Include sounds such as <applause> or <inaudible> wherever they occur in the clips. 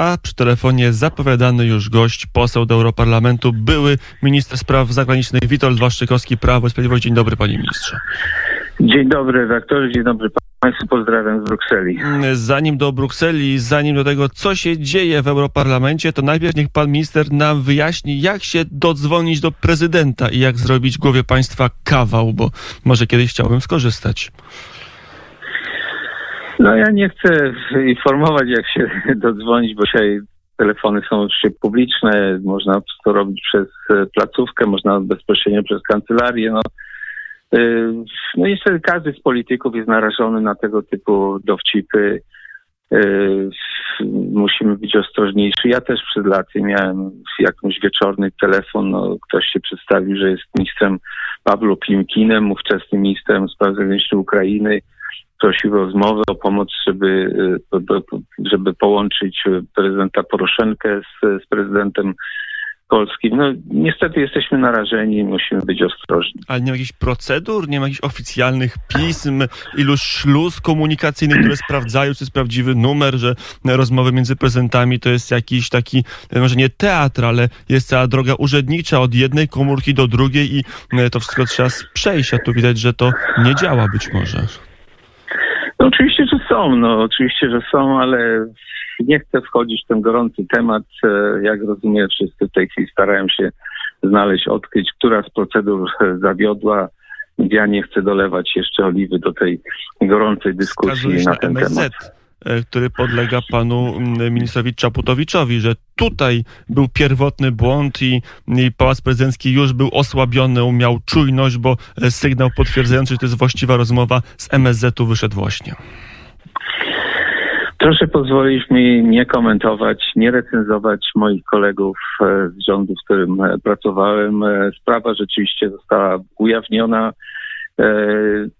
a przy telefonie zapowiadany już gość, poseł do Europarlamentu, były minister spraw zagranicznych Witold Waszczykowski, Prawo i Sprawiedliwość. Dzień dobry, panie ministrze. Dzień dobry redaktorze, dzień dobry Państwu, pozdrawiam z Brukseli. Zanim do Brukseli, zanim do tego, co się dzieje w Europarlamencie, to najpierw niech pan minister nam wyjaśni, jak się dodzwonić do prezydenta i jak zrobić głowie państwa kawał, bo może kiedyś chciałbym skorzystać. No ja nie chcę informować, jak się <laughs> dodzwonić, bo dzisiaj telefony są oczywiście publiczne, można to robić przez placówkę, można bezpośrednio przez kancelarię. No, y, no niestety każdy z polityków jest narażony na tego typu dowcipy. Y, musimy być ostrożniejsi. Ja też przed laty miałem jakąś wieczorny telefon, no, ktoś się przedstawił, że jest ministrem Pawlo Pimkinem, ówczesnym ministrem spraw zagranicznych Ukrainy prosił o rozmowę, o pomoc, żeby, y, żeby połączyć prezydenta Poroszenkę z, z prezydentem polskim. No niestety jesteśmy narażeni musimy być ostrożni. Ale nie ma jakichś procedur, nie ma jakichś oficjalnych pism, iluś śluz komunikacyjnych, które <clears throat> sprawdzają, czy jest prawdziwy numer, że rozmowy między prezydentami to jest jakiś taki, może nie teatr, ale jest cała droga urzędnicza od jednej komórki do drugiej i to wszystko trzeba przejść, a tu widać, że to nie działa być może. No oczywiście, że są, no oczywiście, że są, ale nie chcę wchodzić w ten gorący temat. E, jak rozumiem, wszyscy w tej chwili starają się znaleźć, odkryć, która z procedur <laughs> zawiodła. Ja nie chcę dolewać jeszcze oliwy do tej gorącej dyskusji na ten MSZ. temat który podlega panu ministrowi Czaputowiczowi, że tutaj był pierwotny błąd i, i Pałac Prezydencki już był osłabiony, miał czujność, bo e, sygnał potwierdzający, że to jest właściwa rozmowa z MSZ-u wyszedł właśnie. Proszę pozwolić mi nie komentować, nie recenzować moich kolegów e, z rządu, w którym pracowałem. Sprawa rzeczywiście została ujawniona. E,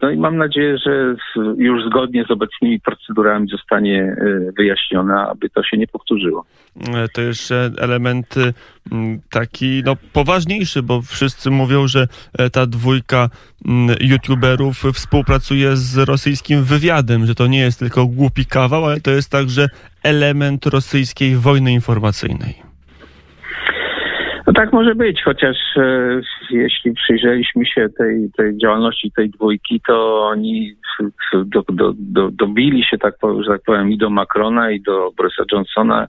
no i mam nadzieję, że już zgodnie z obecnymi procedurami zostanie e, wyjaśniona, aby to się nie powtórzyło. E, to jeszcze element taki no, poważniejszy, bo wszyscy mówią, że ta dwójka youtuberów współpracuje z rosyjskim wywiadem, że to nie jest tylko głupi kawał, ale to jest także element rosyjskiej wojny informacyjnej. No tak może być, chociaż e, jeśli przyjrzeliśmy się tej, tej działalności tej dwójki, to oni do, do, do, dobili się, tak, że tak powiem, i do Macrona, i do Borysa Johnsona,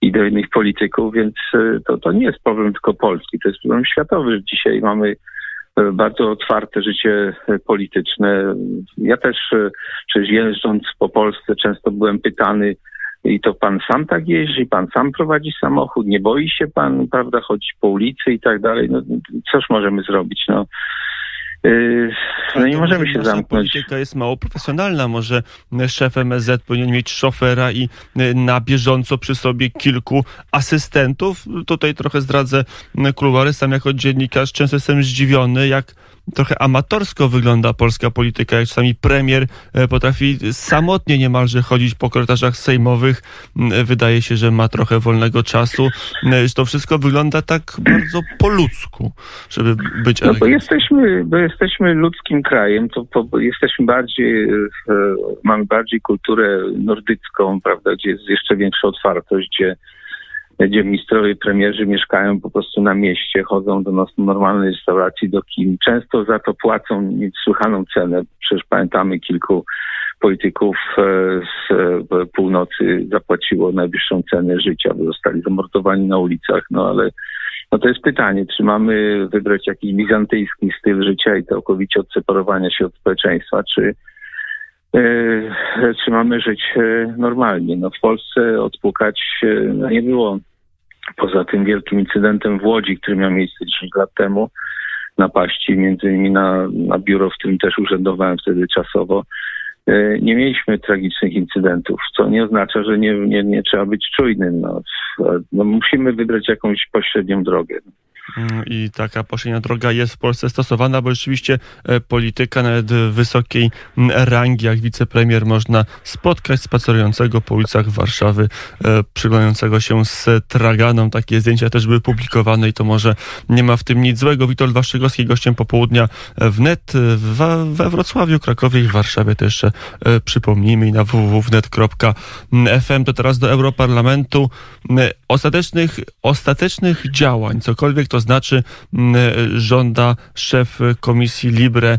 i do innych polityków, więc e, to, to nie jest problem tylko polski, to jest problem światowy, że dzisiaj mamy e, bardzo otwarte życie e, polityczne. Ja też przecież jeżdżąc po Polsce często byłem pytany, i to pan sam tak jeździ, pan sam prowadzi samochód, nie boi się pan, prawda, chodzić po ulicy i tak dalej. No cóż możemy zrobić, no. Yy, no nie możemy się zamknąć. Polityka jest mało profesjonalna. Może szef MSZ powinien mieć szofera i yy, na bieżąco przy sobie kilku asystentów. Tutaj trochę zdradzę kuluary. Sam jako dziennikarz często jestem zdziwiony, jak trochę amatorsko wygląda polska polityka, jak czasami premier e, potrafi samotnie niemalże chodzić po korytarzach sejmowych. Mm, wydaje się, że ma trochę wolnego czasu. E, to wszystko wygląda tak bardzo po ludzku, żeby być no bo jesteśmy, bo jesteśmy ludzkim krajem, to, to jesteśmy bardziej, e, mamy bardziej kulturę nordycką, prawda, gdzie jest jeszcze większa otwartość, gdzie gdzie ministrowie, premierzy mieszkają po prostu na mieście, chodzą do normalnej restauracji, do kin. Często za to płacą niesłychaną cenę. Przecież pamiętamy kilku polityków e, z e, północy zapłaciło najwyższą cenę życia, bo zostali zamordowani na ulicach, no ale no to jest pytanie, czy mamy wybrać jakiś bizantyjski styl życia i całkowicie odseparowania się od społeczeństwa, czy, czy mamy żyć normalnie. No w Polsce odpukać no nie było Poza tym wielkim incydentem w Łodzi, który miał miejsce 10 lat temu, napaści między innymi na, na biuro, w którym też urzędowałem wtedy czasowo, e, nie mieliśmy tragicznych incydentów, co nie oznacza, że nie, nie, nie trzeba być czujnym. No. no musimy wybrać jakąś pośrednią drogę. Mm, I taka pośrednia droga jest w Polsce stosowana, bo rzeczywiście e, polityka nawet wysokiej mm, rangi, jak wicepremier, można spotkać spacerującego po ulicach Warszawy, e, przyglądającego się z traganą. Takie zdjęcia też były publikowane i to może nie ma w tym nic złego. Witold Waszczykowski, gościem popołudnia wnet we Wrocławiu, Krakowie i Warszawie. Jeszcze przypomnijmy i na www.wnet.fm. To teraz do Europarlamentu. Ostatecznych, ostatecznych działań, cokolwiek to znaczy, żąda szef Komisji Libre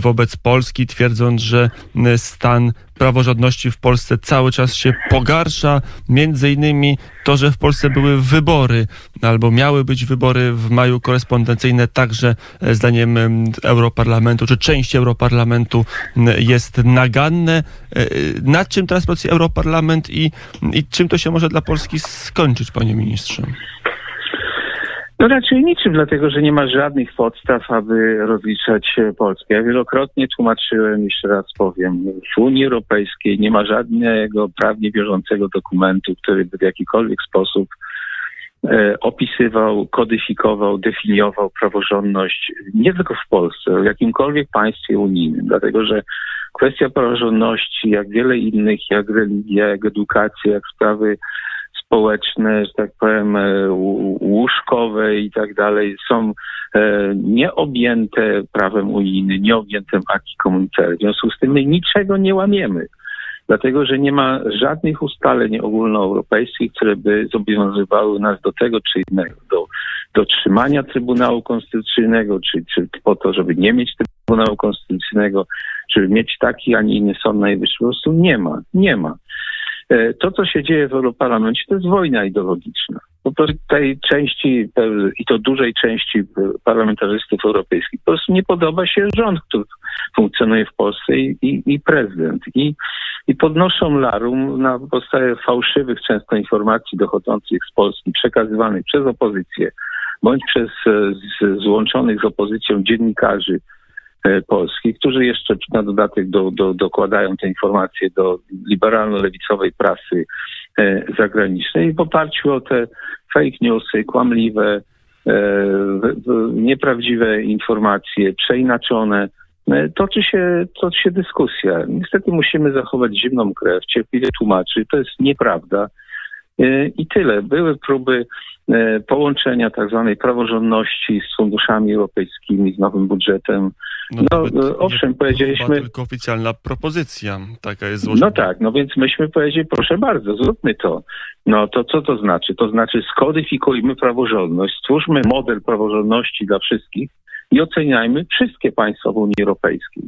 wobec Polski, twierdząc, że stan praworządności w Polsce cały czas się pogarsza. Między innymi to, że w Polsce były wybory, albo miały być wybory w maju korespondencyjne, także e, zdaniem Europarlamentu, czy części Europarlamentu jest naganne. E, e, nad czym teraz pracuje Europarlament i, i czym to się może dla Polski skończyć, panie ministrze? No raczej niczym, dlatego że nie ma żadnych podstaw, aby rozliczać Polskę. Ja wielokrotnie tłumaczyłem, jeszcze raz powiem, w Unii Europejskiej nie ma żadnego prawnie wiążącego dokumentu, który by w jakikolwiek sposób e, opisywał, kodyfikował, definiował praworządność nie tylko w Polsce, w jakimkolwiek państwie unijnym, dlatego że kwestia praworządności, jak wiele innych, jak religia, jak edukacja, jak sprawy społeczne, że tak powiem, e, łóżkowe i tak dalej są e, nieobjęte prawem unijnym, nieobjęte aki komunitaire. W związku z tym my niczego nie łamiemy dlatego że nie ma żadnych ustaleń ogólnoeuropejskich, które by zobowiązywały nas do tego czy innego, do, do trzymania Trybunału Konstytucyjnego, czy, czy po to, żeby nie mieć Trybunału Konstytucyjnego, żeby mieć taki, a nie inny Sąd Najwyższy. Po prostu nie ma, nie ma. E, to, co się dzieje w Europarlamencie, to jest wojna ideologiczna. Po prostu tej części, i to dużej części parlamentarzystów europejskich, po prostu nie podoba się rząd, który funkcjonuje w Polsce i, i, i prezydent. I, I podnoszą larum na podstawie fałszywych często informacji dochodzących z Polski, przekazywanych przez opozycję, bądź przez z, złączonych z opozycją dziennikarzy, E, Polski, którzy jeszcze na dodatek do, do, dokładają te informacje do liberalno-lewicowej prasy e, zagranicznej w oparciu o te fake newsy, kłamliwe, e, nieprawdziwe informacje, przeinaczone, toczy się, toczy się dyskusja. Niestety musimy zachować zimną krew, cierpliwie tłumaczyć, to jest nieprawda. I tyle. Były próby E, połączenia tak zwanej praworządności z funduszami europejskimi, z nowym budżetem. No, no e, owszem, powiedzieliśmy... tylko oficjalna propozycja, taka jest złożona. No tak, no więc myśmy powiedzieli, proszę bardzo, zróbmy to. No to co to znaczy? To znaczy skodyfikujmy praworządność, stwórzmy model praworządności dla wszystkich i oceniajmy wszystkie państwa w Unii Europejskiej.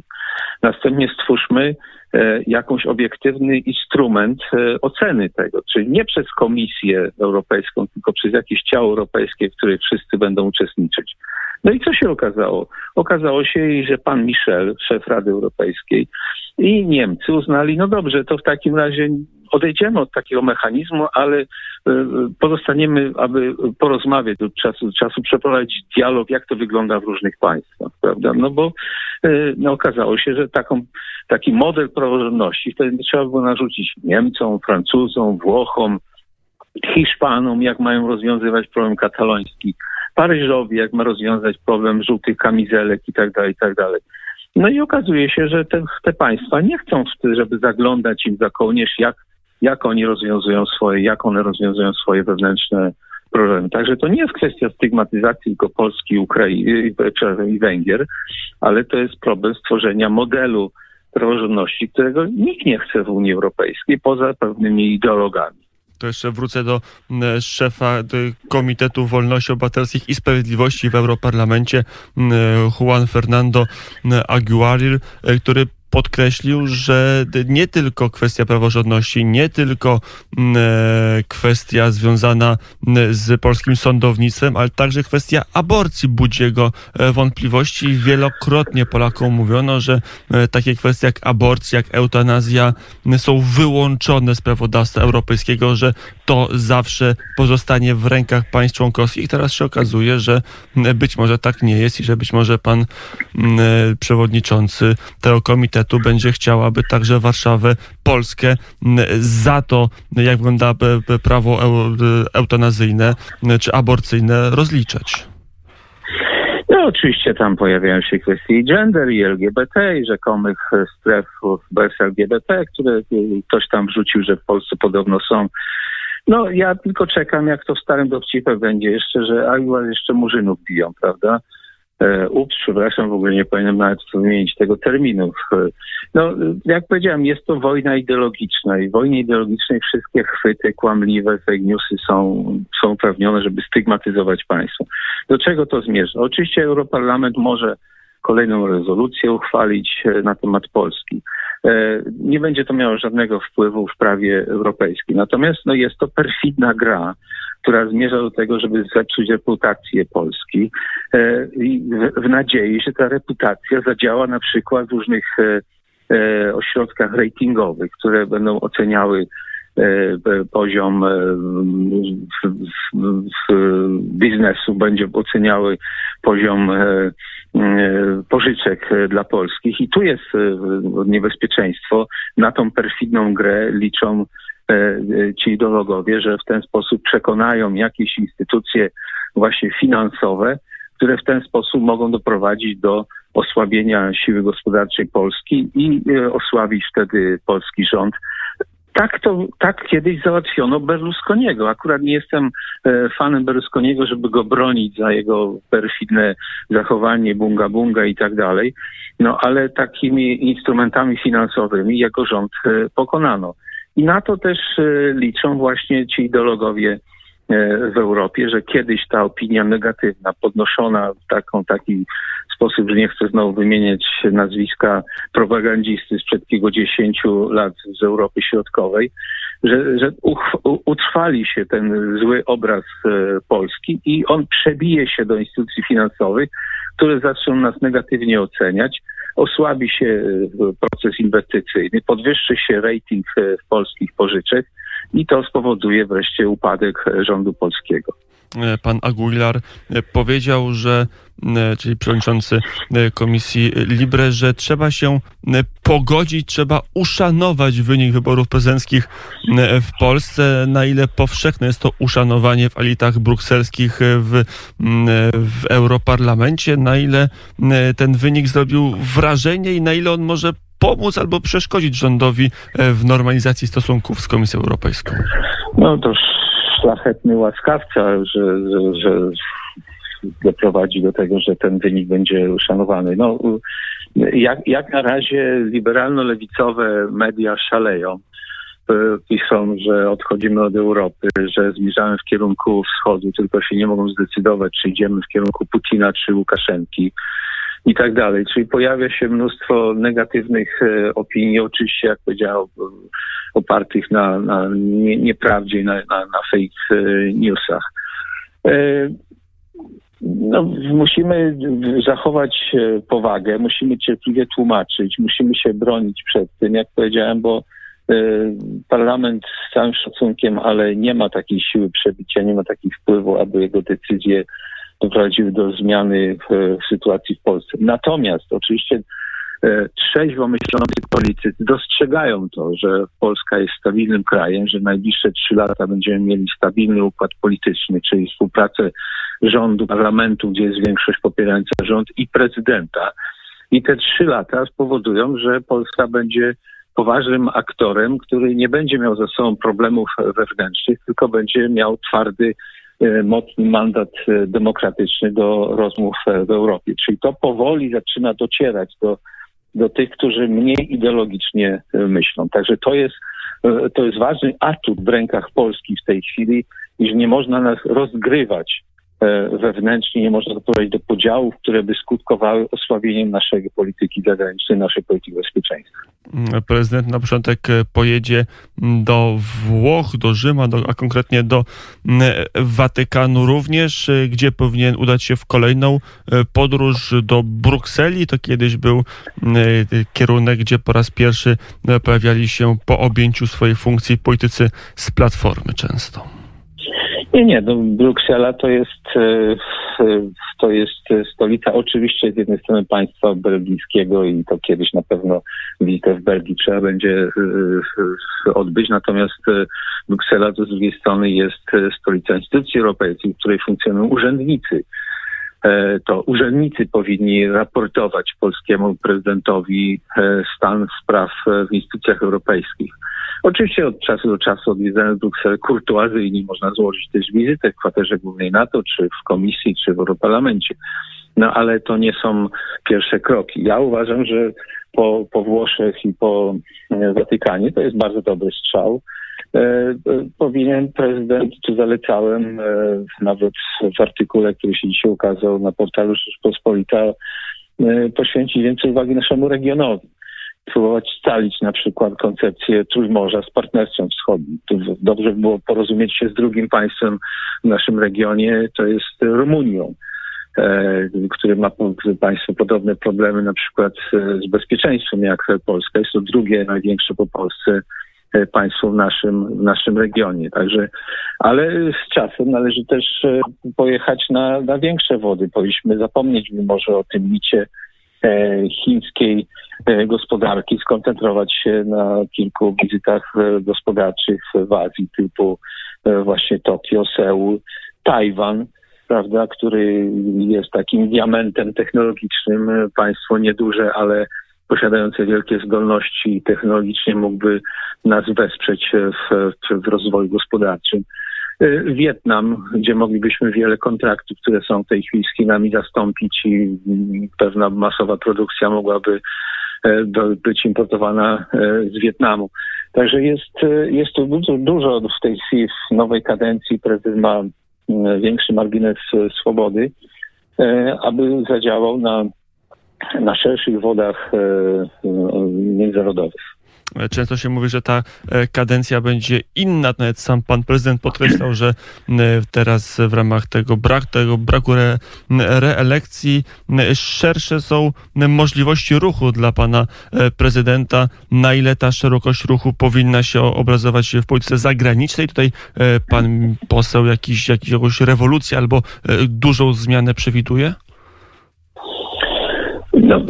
Następnie stwórzmy e, jakąś obiektywny instrument e, oceny tego, czyli nie przez Komisję Europejską, tylko przez jakieś ciało europejskie, w których wszyscy będą uczestniczyć. No i co się okazało? Okazało się, że pan Michel, szef Rady Europejskiej i Niemcy uznali, no dobrze, to w takim razie odejdziemy od takiego mechanizmu, ale e, pozostaniemy, aby porozmawiać od czasu do czasu, przeprowadzić dialog, jak to wygląda w różnych państwach, prawda? No bo e, no, okazało się, że taką, taki model praworządności wtedy trzeba było narzucić Niemcom, Francuzom, Włochom, Hiszpanom, jak mają rozwiązywać problem kataloński, Paryżowi, jak ma rozwiązać problem żółtych kamizelek i tak dalej, i tak dalej. No i okazuje się, że te, te państwa nie chcą, żeby zaglądać im za kołnierz, jak jak oni rozwiązują swoje, jak one rozwiązują swoje wewnętrzne problemy. Także to nie jest kwestia stygmatyzacji tylko Polski, Ukrainy i Węgier, ale to jest problem stworzenia modelu praworządności, którego nikt nie chce w Unii Europejskiej poza pewnymi ideologami. To jeszcze wrócę do szefa Komitetu Wolności Obywatelskich i Sprawiedliwości w Europarlamencie, Juan Fernando Aguilar, który podkreślił, że nie tylko kwestia praworządności, nie tylko mm, e, kwestia związana mm, z polskim sądownictwem, ale także kwestia aborcji budzi jego e, wątpliwości. Wielokrotnie Polakom mówiono, że e, takie kwestie jak aborcja, jak eutanazja mm, są wyłączone z prawodawstwa europejskiego, że to zawsze pozostanie w rękach państw członkowskich. Teraz się okazuje, że być może tak nie jest i że być może pan przewodniczący tego komitetu komitetu będzie chciał, aby także Warszawę, Polskę za to, jak wygląda prawo eutanazyjne czy aborcyjne rozliczać. No oczywiście tam pojawiają się kwestie gender i LGBT i rzekomych stref bez LGBT, które ktoś tam wrzucił, że w Polsce podobno są. No ja tylko czekam, jak to w starym dowcipie będzie jeszcze, że a jeszcze murzynów biją, prawda? E, ups, przepraszam, w ogóle nie powinienem nawet wymienić tego terminu. No, jak powiedziałem, jest to wojna ideologiczna i w wojnie ideologicznej wszystkie chwyty kłamliwe, fake newsy są, są uprawnione, żeby stygmatyzować państwo. Do czego to zmierza? Oczywiście Europarlament może kolejną rezolucję uchwalić e, na temat Polski. E, nie będzie to miało żadnego wpływu w prawie europejskim. Natomiast no, jest to perfidna gra, która zmierza do tego, żeby zepsuć reputację Polski e, w, nadziei, że ta reputacja zadziała na przykład w różnych ośrodkach ratingowych, które będą oceniały poziom biznesu, będzie oceniały poziom E, pożyczek e, dla polskich. I tu jest e, niebezpieczeństwo. Na tą perfidną grę liczą ci ideologowie, że w ten sposób przekonają jakieś instytucje właśnie finansowe, które w ten sposób mogą doprowadzić do osłabienia siły gospodarczej Polski i osłabić wtedy polski rząd tak to, tak kiedyś załatwiono Berlusconiego. Akurat nie jestem e, fanem Berlusconiego, żeby go bronić za jego perfidne zachowanie, bunga bunga i tak dalej. No ale takimi instrumentami finansowymi jako rząd e, pokonano. I na to też e, liczą właśnie ci ideologowie w Europie, że kiedyś ta opinia negatywna, podnoszona w taką, taki sposób, że nie chcę znowu wymieniać nazwiska propagandzisty sprzed kilkudziesięciu lat z Europy Środkowej, że, że utrwali się ten zły obraz e, Polski i on przebije się do instytucji finansowych, które zaczną nas negatywnie oceniać, osłabi się e, proces inwestycyjny, podwyższy się rating e, polskich pożyczek i to spowoduje wreszcie upadek rządu polskiego. E, pan Aguilar e, powiedział, że, e, czyli przewodniczący Komisji Libre, że trzeba się pogodzić, trzeba uszanować wynik wyborów prezydenckich w Polsce. Na ile powszechne jest to uszanowanie w elitach brukselskich w, w Europarlamencie, na ile ten wynik zrobił wrażenie i na ile on może pomóc albo przeszkodzić rządowi w normalizacji stosunków z Komisją Europejską? No to szlachetny łaskawca, że, że, że doprowadzi do tego, że ten wynik będzie uszanowany. No, jak, jak na razie liberalno-lewicowe media szaleją. Piszą, że odchodzimy od Europy, że zmierzamy w kierunku wschodu, tylko się nie mogą zdecydować, czy idziemy w kierunku Putina czy Łukaszenki i tak dalej. Czyli pojawia się mnóstwo negatywnych e, opinii, oczywiście, jak powiedziałem, opartych na, na nie, nieprawdzie na, na, na fake e, newsach. E, no, musimy zachować powagę, musimy cierpliwie tłumaczyć, musimy się bronić przed tym, jak powiedziałem, bo parlament z całym szacunkiem, ale nie ma takiej siły przebicia, nie ma takiego wpływu, aby jego decyzje doprowadziły do zmiany w, w sytuacji w Polsce. Natomiast oczywiście e, trzeźwo myślący politycy dostrzegają to, że Polska jest stabilnym krajem, że najbliższe trzy lata będziemy mieli stabilny układ polityczny, czyli współpracę rządu, parlamentu, gdzie jest większość popierająca rząd i prezydenta. I te trzy lata spowodują, że Polska będzie poważnym aktorem, który nie będzie miał ze sobą problemów wewnętrznych, tylko będzie miał twardy E, mocny mandat e, demokratyczny do rozmów e, w Europie. Czyli to powoli zaczyna docierać do, do tych, którzy mniej ideologicznie myślą. Także to jest, to jest ważny atut w rękach Polski w tej chwili, iż nie można nas rozgrywać wewnętrznie, nie można doprowadzić do podziałów, które by skutkowały osłabieniem naszej polityki zagranicznej, naszej polityki bezpieczeństwa. Prezydent na początek e, pojedzie do Włoch, do Rzyma, do, a konkretnie do Watykanu również, e, gdzie powinien udać się w kolejną e, podróż do Brukseli. To kiedyś był kierunek, gdzie po raz pierwszy pojawiali się po objęciu swojej funkcji politycy z Platformy często. Nie, nie, no Bruksela to jest, e, to jest stolica oczywiście z jednej strony państwa belgijskiego i to kiedyś na pewno wizytę w Belgii trzeba będzie e, odbyć, natomiast e, Bruksela to z drugiej strony jest stolica instytucji europejskich, w której funkcjonują urzędnicy to urzędnicy powinni raportować polskiemu prezydentowi stan spraw w instytucjach europejskich. Oczywiście od czasu do czasu odwiedzając Brukselę kurtuazyjnie można złożyć też wizytę w kwaterze głównej NATO, czy w komisji, czy w Europarlamencie. No ale to nie są pierwsze kroki. Ja uważam, że po, po Włoszech i po e, Watykanie to jest bardzo dobry strzał. E, e, powinien prezydent, czy zalecałem e, nawet w artykule, który się dzisiaj ukazał na portalu Rzeczpospolita, poświęcić więcej uwagi naszemu regionowi próbować scalić na przykład koncepcję Trójmorza z partnerstwem wschodnim. Dobrze by było porozumieć się z drugim państwem w naszym regionie, to jest Rumunią, który ma państwo podobne problemy na przykład z bezpieczeństwem jak Polska. Jest to drugie największe po Polsce e, państwo w naszym, w naszym regionie. Także, ale z czasem należy też pojechać na, na większe wody. Powinniśmy zapomnieć może o tym micie chińskiej E, gospodarki, skoncentrować się na kilku wizytach e, gospodarczych w Azji, typu e, właśnie Tokio, Seul, Tajwan, prawda, który jest takim diamentem technologicznym, państwo nieduże, ale posiadające wielkie zdolności technologicznie mógłby nas wesprzeć w, w rozwoju gospodarczym. Wietnam, gdzie moglibyśmy wiele kontraktów, które są w tej chwili z Chinami zastąpić i pewna masowa produkcja mogłaby E, być importowana e, z Wietnamu. Także jest, jest tu dużo, dużo w tej chwili w nowej kadencji. Prezydent ma większy margines swobody, aby zadziałał na, na szerszych wodach międzynarodowych. Często się mówi, że ta e, kadencja będzie inna. Nawet sam pan prezydent podkreślał, że teraz w ramach tego, brak, tego braku re, reelekcji szersze są możliwości ruchu dla pana e, prezydenta. Na ile ta szerokość ruchu powinna się obrazować w polityce zagranicznej? Tutaj e, pan poseł jakiś, jakąś rewolucję albo dużą zmianę przewiduje? No,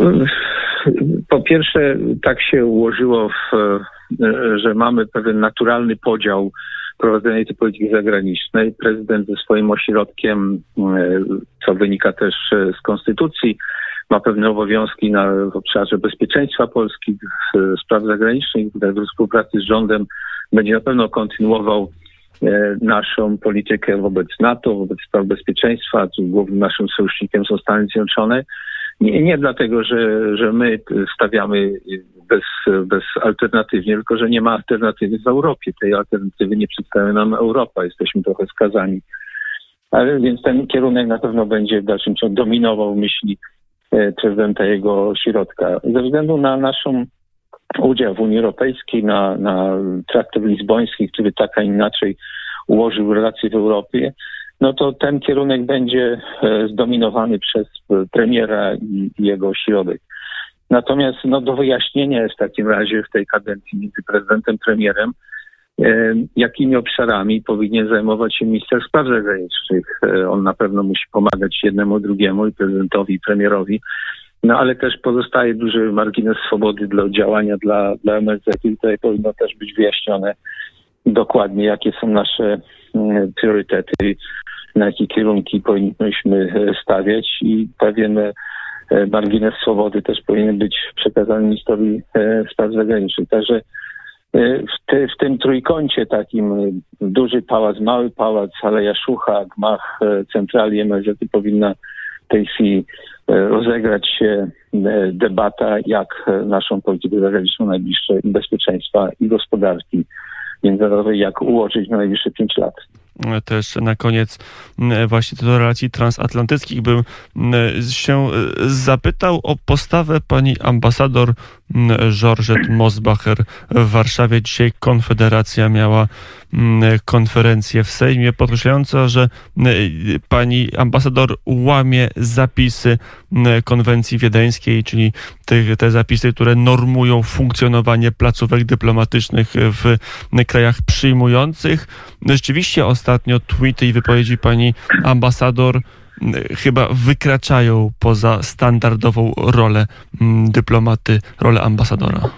po pierwsze, tak się ułożyło, w, że mamy pewien naturalny podział prowadzonej tej polityki zagranicznej. Prezydent ze swoim ośrodkiem, co wynika też z konstytucji, ma pewne obowiązki na, w obszarze bezpieczeństwa Polski, spraw zagranicznych, w współpracy z rządem będzie na pewno kontynuował e, naszą politykę wobec NATO, wobec spraw bezpieczeństwa. Głównym naszym sojusznikiem są Stany Zjednoczone. Nie, nie dlatego, że, że my stawiamy bez, bez alternatywnie, tylko że nie ma alternatywy w Europie. Tej alternatywy nie przedstawia nam Europa. Jesteśmy trochę skazani. Ale więc ten kierunek na pewno będzie w dalszym ciągu dominował myśli e, prezydenta jego środka. Ze względu na naszą udział w Unii Europejskiej, na, na traktat lizboński, który tak a inaczej ułożył relacje w Europie, no to ten kierunek będzie e, zdominowany przez premiera i jego ośrodek. Natomiast no, do wyjaśnienia jest w takim razie w tej kadencji między prezydentem premierem, e, jakimi obszarami powinien zajmować się minister spraw zagranicznych. E, on na pewno musi pomagać jednemu drugiemu, i prezydentowi, i premierowi. No ale też pozostaje duży margines swobody dla działania dla, dla MSZ i tutaj powinno też być wyjaśnione dokładnie, jakie są nasze priorytety na jakie kierunki powinniśmy e, stawiać i pewien e, margines swobody też powinien być przekazany ministrowi e, spraw zagranicznych. Także w, te, w, tym trójkącie takim duży pałac, mały pałac, Aleja Szucha, gmach centrali MSZ powinna w tej chwili rozegrać się debata, jak naszą politykę zagraniczną najbliższe bezpieczeństwa i gospodarki międzynarodowej, jak ułożyć na najbliższe pięć lat też na koniec właśnie do relacji transatlantyckich bym się e, zapytał o postawę pani ambasador Georgette Mosbacher w Warszawie. Dzisiaj Konfederacja miała konferencję w Sejmie, podkreślająca, że pani ambasador łamie zapisy konwencji wiedeńskiej, czyli te, te zapisy, które normują funkcjonowanie placówek dyplomatycznych w krajach przyjmujących. Rzeczywiście ostatnio tweety i wypowiedzi pani ambasador chyba wykraczają poza standardową rolę dyplomaty, rolę ambasadora.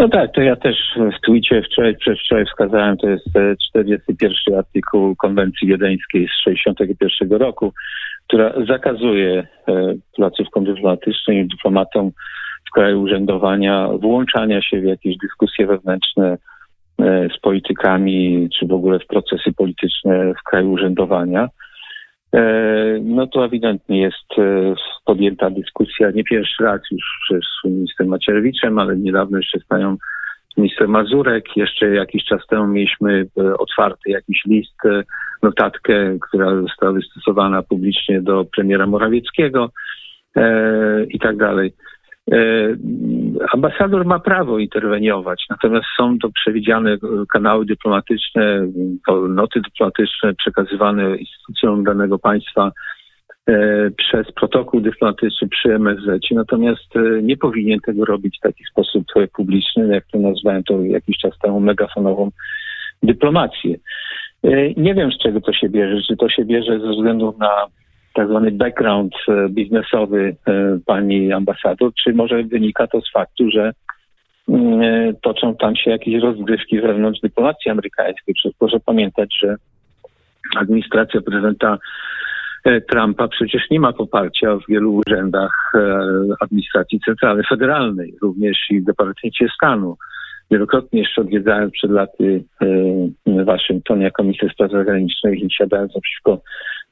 No tak, to ja też w Twitcie wczoraj, przedwczoraj wskazałem, to jest 41 artykuł konwencji wiedeńskiej z 61 roku, która zakazuje placówkom dyplomatycznym i dyplomatom w kraju urzędowania włączania się w jakieś dyskusje wewnętrzne z politykami, czy w ogóle w procesy polityczne w kraju urzędowania. E, no to ewidentnie jest e, podjęta dyskusja nie pierwszy raz już przez ministrem Macierewiczem, ale niedawno jeszcze z panią minister Mazurek. Jeszcze jakiś czas temu mieliśmy e, otwarty jakiś list, notatkę, która została wystosowana publicznie do premiera Morawieckiego i tak dalej. E, ambasador ma prawo interweniować, natomiast są to przewidziane kanały dyplomatyczne, noty dyplomatyczne przekazywane instytucjom danego państwa e, przez protokół dyplomatyczny przy MSZ. Natomiast e, nie powinien tego robić w taki sposób publiczny, jak to nazwałem to jakiś czas temu megafonową dyplomację. Nie wiem, z czego to się bierze. Czy to się bierze ze względu na tak zwany background e, biznesowy e, pani ambasador, czy może wynika to z faktu, że mm, e, toczą tam się jakieś rozgrywki wewnątrz dyplomacji amerykańskiej. Przecież proszę pamiętać, że administracja prezydenta Trumpa przecież nie ma poparcia w wielu urzędach administracji centralnej, federalnej, również i w Departamencie Stanu. Wielokrotnie jeszcze odwiedzałem przed laty Waszyngton jako minister spraw zagranicznych i siadając naprzeciwko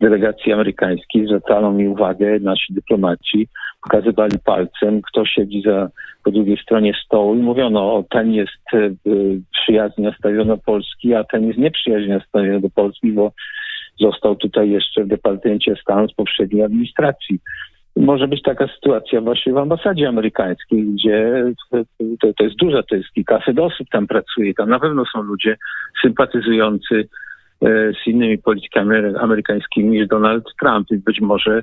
delegacji amerykańskiej zwracano mi uwagę, nasi dyplomaci pokazywali palcem, kto siedzi za, po drugiej stronie stołu i mówiono, o ten jest y, przyjaźnie nastawiony do Polski, a ten jest nieprzyjaźnie nastawiony do Polski, bo został tutaj jeszcze w Departamencie Stanu z poprzedniej administracji. Może być taka sytuacja właśnie w ambasadzie amerykańskiej, gdzie to, to jest duża, to jest kilkaset osób tam pracuje, tam na pewno są ludzie sympatyzujący E, z innymi politykami amerykańskimi niż Donald Trump. I być może E,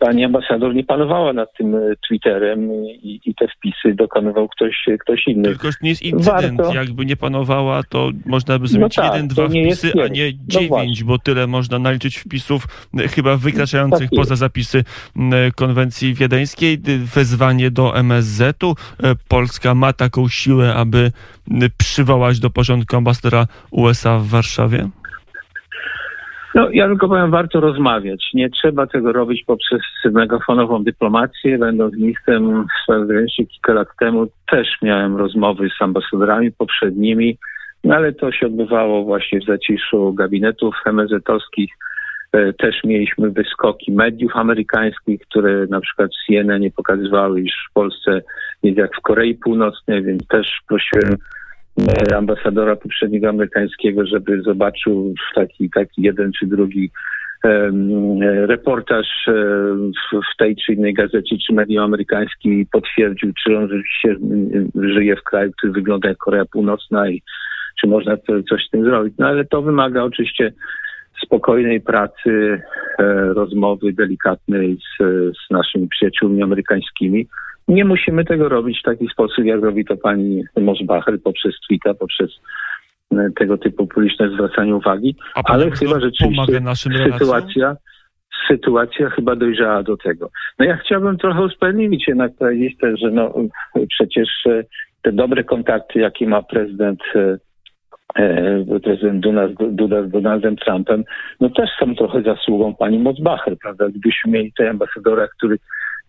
pani ambasador nie panowała nad tym e, Twitterem i, i te wpisy dokonywał ktoś, ktoś inny. Tylko nie jest incydent. Warto... Jakby nie panowała, to można by zrobić no tak, jeden, dwa wpisy, a nie no dziewięć, no bo tyle można naliczyć wpisów e, chyba wykraczających tak poza zapisy konwencji wiedeńskiej. Wezwanie do MSZ-u. Polska ma taką siłę, aby przywołać do porządku ambasadora USA w Warszawie? No, ja tylko powiem, warto rozmawiać. Nie trzeba tego robić poprzez megafonową dyplomację. Będąc ministrem spraw zagranicznych kilka lat temu, też miałem rozmowy z ambasadorami poprzednimi, no, ale to się odbywało właśnie w zaciszu gabinetów MSZ-owskich. E, też mieliśmy wyskoki mediów amerykańskich, które na przykład CNN nie pokazywały, iż w Polsce jest jak w Korei Północnej, więc też prosiłem ambasadora poprzedniego amerykańskiego, żeby zobaczył taki, taki jeden czy drugi reportaż e, w tej czy innej gazecie czy medium amerykańskim i potwierdził, czy on rzeczywiście żyje w kraju, który wygląda jak Korea Północna i czy można coś z tym zrobić. No ale to wymaga oczywiście spokojnej pracy, e, rozmowy delikatnej z, z naszymi przyjaciółmi amerykańskimi. Nie musimy tego robić w taki sposób, jak robi to pani Mosbacher poprzez Twitter, poprzez e, tego typu publiczne zwracanie uwagi, ale chyba rzeczywiście sytuacja, sytuacja chyba dojrzała do tego. No ja chciałbym trochę usprawiedliwić jednak powiedzieć też, że no przecież e, te dobre kontakty, jakie ma prezydent e, prezydent Duda, Duda z Donaldem Trumpem, no też są trochę zasługą pani Mosbacher, prawda? Gdybyśmy mieli tutaj ambasadora, który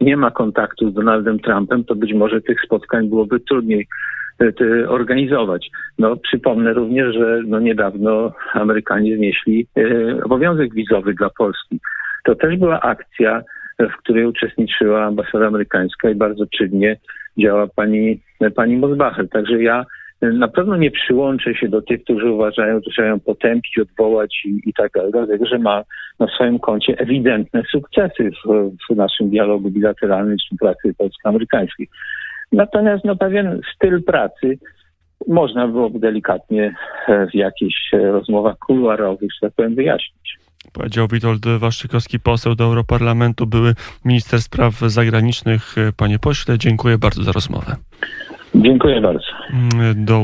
nie ma kontaktu z Donaldem Trumpem, to być może tych spotkań byłoby trudniej e, organizować. No, przypomnę również, że no, niedawno Amerykanie znieśli e, obowiązek wizowy dla Polski. To też była akcja, w której uczestniczyła ambasada amerykańska i bardzo czynnie działa pani, pani Mosbacher. Także ja na pewno nie przyłączę się do tych, którzy uważają, że trzeba ją potępić, odwołać i, i tak dalej, dlatego że ma na swoim koncie ewidentne sukcesy w, w naszym dialogu bilateralnym czy pracy polsko-amerykańskiej. Natomiast no, pewien styl pracy można byłoby delikatnie e, w jakichś e, rozmowach kuluarowych, że tak powiem, wyjaśnić. Powiedział Witold Waszczykowski, poseł do Europarlamentu, były minister spraw zagranicznych. Panie pośle, dziękuję bardzo za rozmowę. Dziękuję bardzo. Mm, do